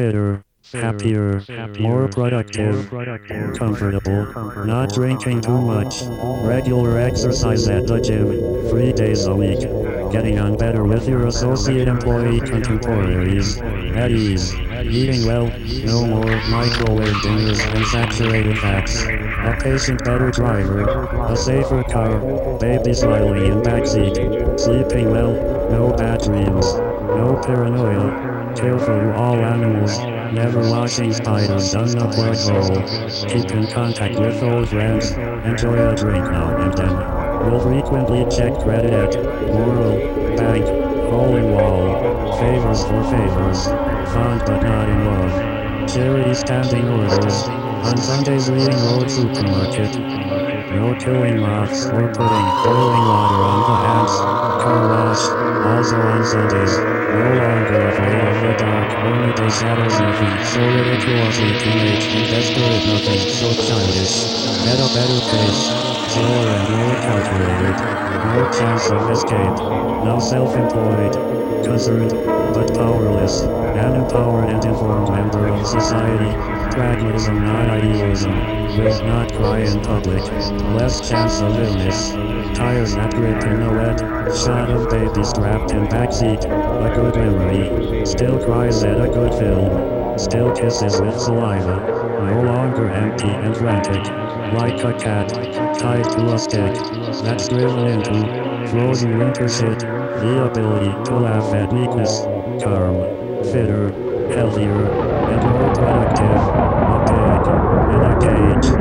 fitter, happier, more productive, comfortable, not drinking too much, regular exercise at the gym, three days a week, getting on better with your associate employee contemporaries, at ease, eating well, no more microwave dinners and saturated fats, a patient better driver, a safer car, baby smiling in backseat, sleeping well, no bad dreams, no paranoia, care for all animals, never watching spiders down the plug hole, keep in contact with old friends, enjoy a drink now and then. Will frequently check credit at Moral, Bank, Hole in Wall, favors for favors, fond but not in love, charity standing orders, on Sundays reading Road Supermarket, no killing moths or putting boiling water on the hands, car wash, also on Sundays, no longer afraid of the dark or the shadows nothing so ridiculously teenage and desperate nothing so childish, at a better pace, slower and more calculated, no chance of escape, now self-employed, concerned, but powerless, an empowered and informed member of society, pragmatism not idealism, will not cry in public, less chance of illness, tires that grip in the wet, shot of baby strapped in backseat, a good memory, still cries at a good film, still kisses with saliva, no longer empty and frantic, like a cat, tied to a stick, that's driven into frozen winter shit, the ability to laugh at weakness, calm, fitter, healthier, and more productive, a pig, in a cage,